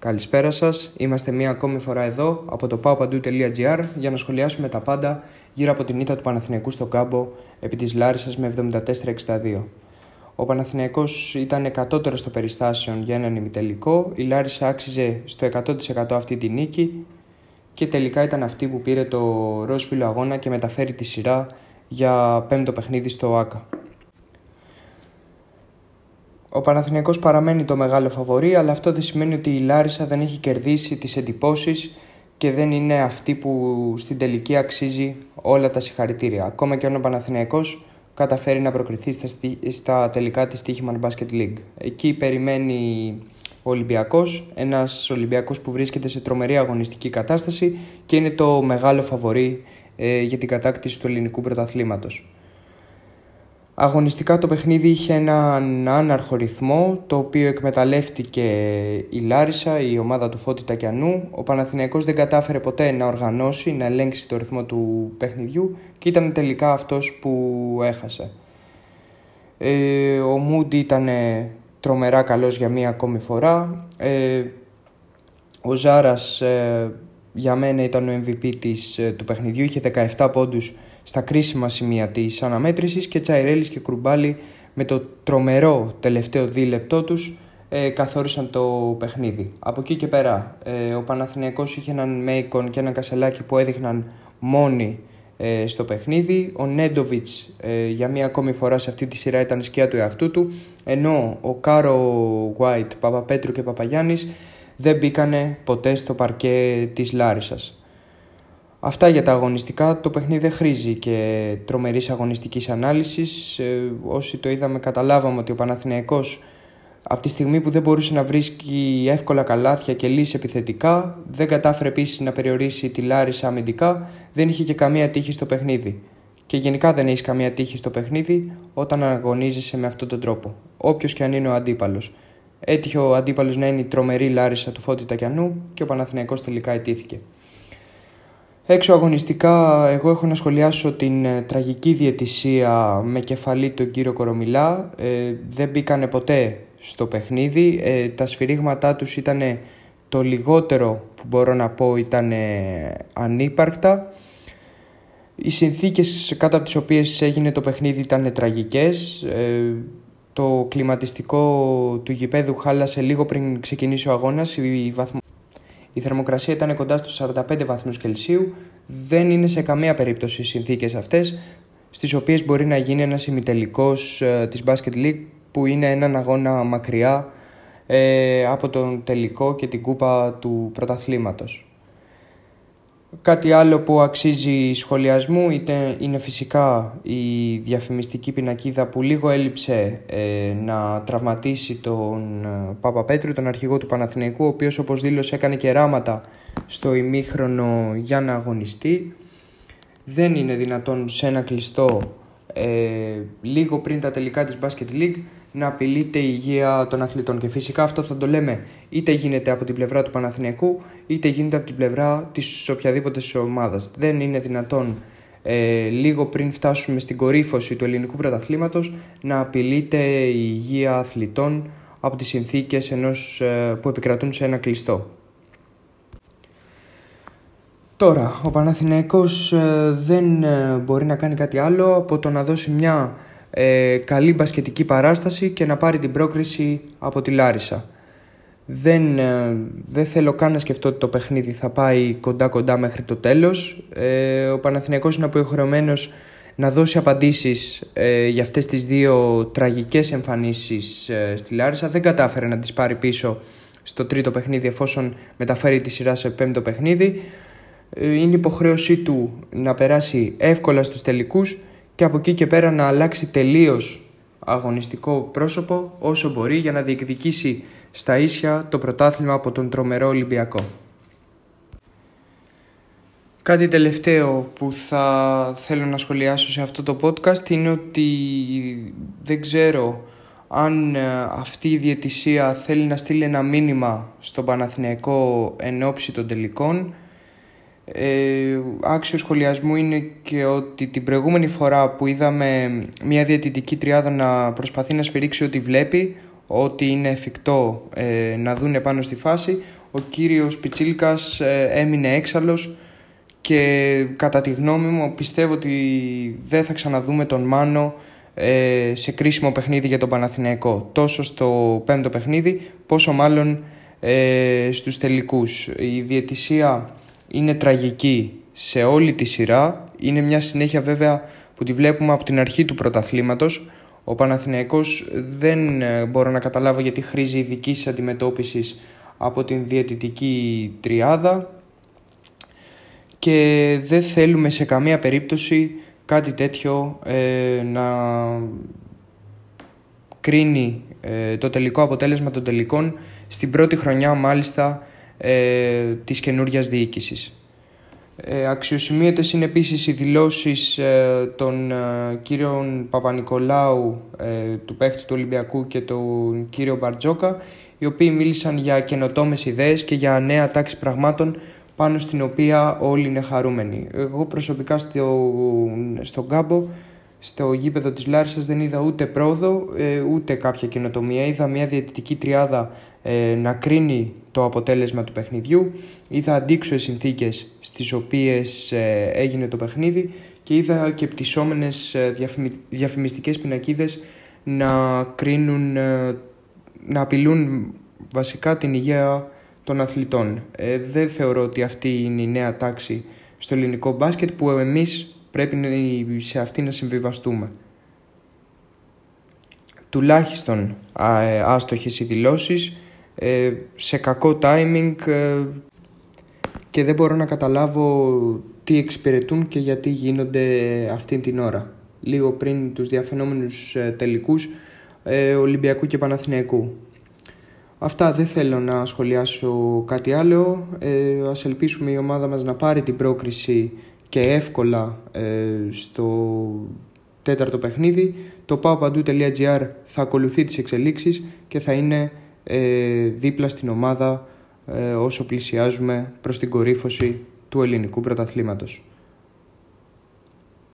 Καλησπέρα σας. Είμαστε μία ακόμη φορά εδώ από το paopandou.gr για να σχολιάσουμε τα πάντα γύρω από την ήττα του Παναθηναϊκού στο κάμπο επί της Λάρισας με 74-62. Ο Παναθηναϊκός ήταν εκατότερος στο περιστάσεων για έναν ημιτελικό, η Λάρισα άξιζε στο 100% αυτή τη νίκη και τελικά ήταν αυτή που πήρε το ρόσφυλο αγώνα και μεταφέρει τη σειρά για πέμπτο παιχνίδι στο ΆΚΑ. Ο Παναθηναϊκός παραμένει το μεγάλο φαβορή, αλλά αυτό δεν σημαίνει ότι η Λάρισα δεν έχει κερδίσει τις εντυπώσεις και δεν είναι αυτή που στην τελική αξίζει όλα τα συγχαρητήρια. Ακόμα και αν ο Παναθηναϊκός καταφέρει να προκριθεί στα, στα τελικά της Τύχημαν Basket League. Εκεί περιμένει ο Ολυμπιακός, ένας Ολυμπιακός που βρίσκεται σε τρομερή αγωνιστική κατάσταση και είναι το μεγάλο φαβορή ε, για την κατάκτηση του ελληνικού πρωταθλήματος. Αγωνιστικά το παιχνίδι είχε έναν άναρχο ρυθμό, το οποίο εκμεταλλεύτηκε η Λάρισα, η ομάδα του Φώτη Τακιανού. Ο Παναθηναϊκός δεν κατάφερε ποτέ να οργανώσει, να ελέγξει το ρυθμό του παιχνιδιού και ήταν τελικά αυτός που έχασε. Ε, ο Μούντι ήταν τρομερά καλός για μία ακόμη φορά. Ε, ο Ζάρας ε, για μένα ήταν ο MVP της, ε, του παιχνιδιού, είχε 17 πόντους στα κρίσιμα σημεία της αναμέτρησης και Τσαϊρέλης και Κρουμπάλη με το τρομερό τελευταίο δίλεπτό τους ε, καθόρισαν το παιχνίδι. Από εκεί και πέρα ε, ο Παναθηναϊκός είχε έναν Μέικον και έναν Κασελάκι που έδειχναν μόνοι ε, στο παιχνίδι. Ο Νέντοβιτς ε, για μία ακόμη φορά σε αυτή τη σειρά ήταν σκιά του εαυτού του ενώ ο Κάρο Γουάιτ, Παπαπέτρου και Παπαγιάννης δεν μπήκανε ποτέ στο παρκέ της Λάρισας. Αυτά για τα αγωνιστικά. Το παιχνίδι δεν χρήζει και τρομερής αγωνιστικής ανάλυσης. Ε, όσοι το είδαμε καταλάβαμε ότι ο Παναθηναϊκός από τη στιγμή που δεν μπορούσε να βρίσκει εύκολα καλάθια και λύσει επιθετικά, δεν κατάφερε επίσης να περιορίσει τη Λάρισα αμυντικά, δεν είχε και καμία τύχη στο παιχνίδι. Και γενικά δεν έχεις καμία τύχη στο παιχνίδι όταν αγωνίζεσαι με αυτόν τον τρόπο. Όποιος και αν είναι ο αντίπαλος. Έτυχε ο αντίπαλος να είναι η τρομερή Λάρισα του Φώτη Τακιανού και ο Παναθηναϊκός τελικά ετήθηκε. Έξω αγωνιστικά εγώ έχω να σχολιάσω την ε, τραγική διαιτησία με κεφαλή τον κύριο Κορομιλά. Ε, δεν μπήκανε ποτέ στο παιχνίδι. Ε, τα σφυρίγματά τους ήταν το λιγότερο που μπορώ να πω ήταν ανύπαρκτα. Οι συνθήκες κάτω από τις οποίες έγινε το παιχνίδι ήταν τραγικές. Ε, το κλιματιστικό του γηπέδου χάλασε λίγο πριν ξεκινήσει ο αγώνας. Η βαθμο... Η θερμοκρασία ήταν κοντά στους 45 βαθμούς Κελσίου. Δεν είναι σε καμία περίπτωση οι συνθήκες αυτές στις οποίες μπορεί να γίνει ένας ημιτελικός ε, της Basket League που είναι έναν αγώνα μακριά ε, από τον τελικό και την κούπα του πρωταθλήματος. Κάτι άλλο που αξίζει σχολιασμού είτε είναι φυσικά η διαφημιστική πινακίδα που λίγο έλειψε ε, να τραυματίσει τον ε, Πάπα Πέτρου, τον αρχηγό του Παναθηναϊκού, ο οποίος όπως δήλωσε έκανε κεράματα στο ημίχρονο για να αγωνιστεί. Δεν είναι δυνατόν σε ένα κλειστό ε, λίγο πριν τα τελικά της Basket League να απειλείται η υγεία των αθλητών. Και φυσικά αυτό θα το λέμε είτε γίνεται από την πλευρά του Παναθηναϊκού είτε γίνεται από την πλευρά της οποιαδήποτε ομάδας. Δεν είναι δυνατόν ε, λίγο πριν φτάσουμε στην κορύφωση του ελληνικού πρωταθλήματος να απειλείται η υγεία αθλητών από τις συνθήκες ενός, ε, που επικρατούν σε ένα κλειστό. Τώρα, ο Παναθηναϊκός ε, δεν ε, μπορεί να κάνει κάτι άλλο από το να δώσει μια ε, καλή μπασκετική παράσταση και να πάρει την πρόκριση από τη Λάρισα. Δεν, ε, δεν θέλω καν να σκεφτώ ότι το παιχνίδι θα πάει κοντά κοντά μέχρι το τέλος. Ε, ο Παναθηναϊκός είναι αποχρεωμένος να δώσει απαντήσεις ε, για αυτές τις δύο τραγικές εμφανίσεις ε, στη Λάρισα. Δεν κατάφερε να τις πάρει πίσω στο τρίτο παιχνίδι εφόσον μεταφέρει τη σειρά σε πέμπτο παιχνίδι. είναι υποχρέωσή του να περάσει εύκολα στους τελικούς και από εκεί και πέρα να αλλάξει τελείως αγωνιστικό πρόσωπο όσο μπορεί για να διεκδικήσει στα ίσια το πρωτάθλημα από τον τρομερό Ολυμπιακό. Κάτι τελευταίο που θα θέλω να σχολιάσω σε αυτό το podcast είναι ότι δεν ξέρω αν ε, αυτή η διαιτησία θέλει να στείλει ένα μήνυμα στον Παναθηναϊκό εν ώψη των τελικών ε, άξιο σχολιασμού είναι και ότι την προηγούμενη φορά που είδαμε μια διαιτητική τριάδα να προσπαθεί να σφυρίξει ό,τι βλέπει, ό,τι είναι εφικτό ε, να δούνε πάνω στη φάση. Ο κύριος Πιτσίλκας ε, έμεινε έξαλλος και κατά τη γνώμη μου πιστεύω ότι δεν θα ξαναδούμε τον Μάνο ε, σε κρίσιμο παιχνίδι για τον Παναθηναϊκό. Τόσο στο πέμπτο παιχνίδι, πόσο μάλλον ε, στους τελικούς. Η διαιτησία είναι τραγική σε όλη τη σειρά. Είναι μια συνέχεια βέβαια που τη βλέπουμε από την αρχή του πρωταθλήματος. Ο Παναθηναϊκός δεν ε, μπορώ να καταλάβω γιατί χρήζει ειδική αντιμετώπιση από την διαιτητική τριάδα και δεν θέλουμε σε καμία περίπτωση κάτι τέτοιο ε, να κρίνει ε, το τελικό αποτέλεσμα των τελικών στην πρώτη χρονιά μάλιστα ε, της καινούργιας διοίκησης. Ε, αξιοσημείωτες είναι επίσης οι δηλώσεις ε, των ε, κύριων Παπα-Νικολάου, ε, του παίχτη του Ολυμπιακού και του κύριο Μπαρτζόκα, οι οποίοι μίλησαν για καινοτόμες ιδέες και για νέα τάξη πραγμάτων πάνω στην οποία όλοι είναι χαρούμενοι. Εγώ προσωπικά στο, στον κάμπο, στο γήπεδο της Λάρισας δεν είδα ούτε πρόοδο, ε, ούτε κάποια καινοτομία. Είδα μια διαιτητική τριάδα ε, να κρίνει το αποτέλεσμα του παιχνιδιού. Είδα αντίξωες συνθήκες στις οποίες ε, έγινε το παιχνίδι και είδα και πτυσσόμενες διαφημι... διαφημιστικές πινακίδες να κρίνουν, να απειλούν βασικά την υγεία των αθλητών. Ε, δεν θεωρώ ότι αυτή είναι η νέα τάξη στο ελληνικό μπάσκετ που εμείς πρέπει σε αυτή να συμβιβαστούμε. Τουλάχιστον ε, άστοχες οι δηλώσεις, ε, σε κακό timing και δεν μπορώ να καταλάβω τι εξυπηρετούν και γιατί γίνονται αυτή την ώρα. Λίγο πριν τους διαφαινόμενους τελικούς Ολυμπιακού και Παναθηναϊκού. Αυτά δεν θέλω να σχολιάσω κάτι άλλο. Ε, ας ελπίσουμε η ομάδα μας να πάρει την πρόκριση και εύκολα ε, στο τέταρτο παιχνίδι. Το paopandou.gr θα ακολουθεί τις εξελίξεις και θα είναι ε, δίπλα στην ομάδα ε, όσο πλησιάζουμε προς την κορύφωση του ελληνικού πρωταθλήματος.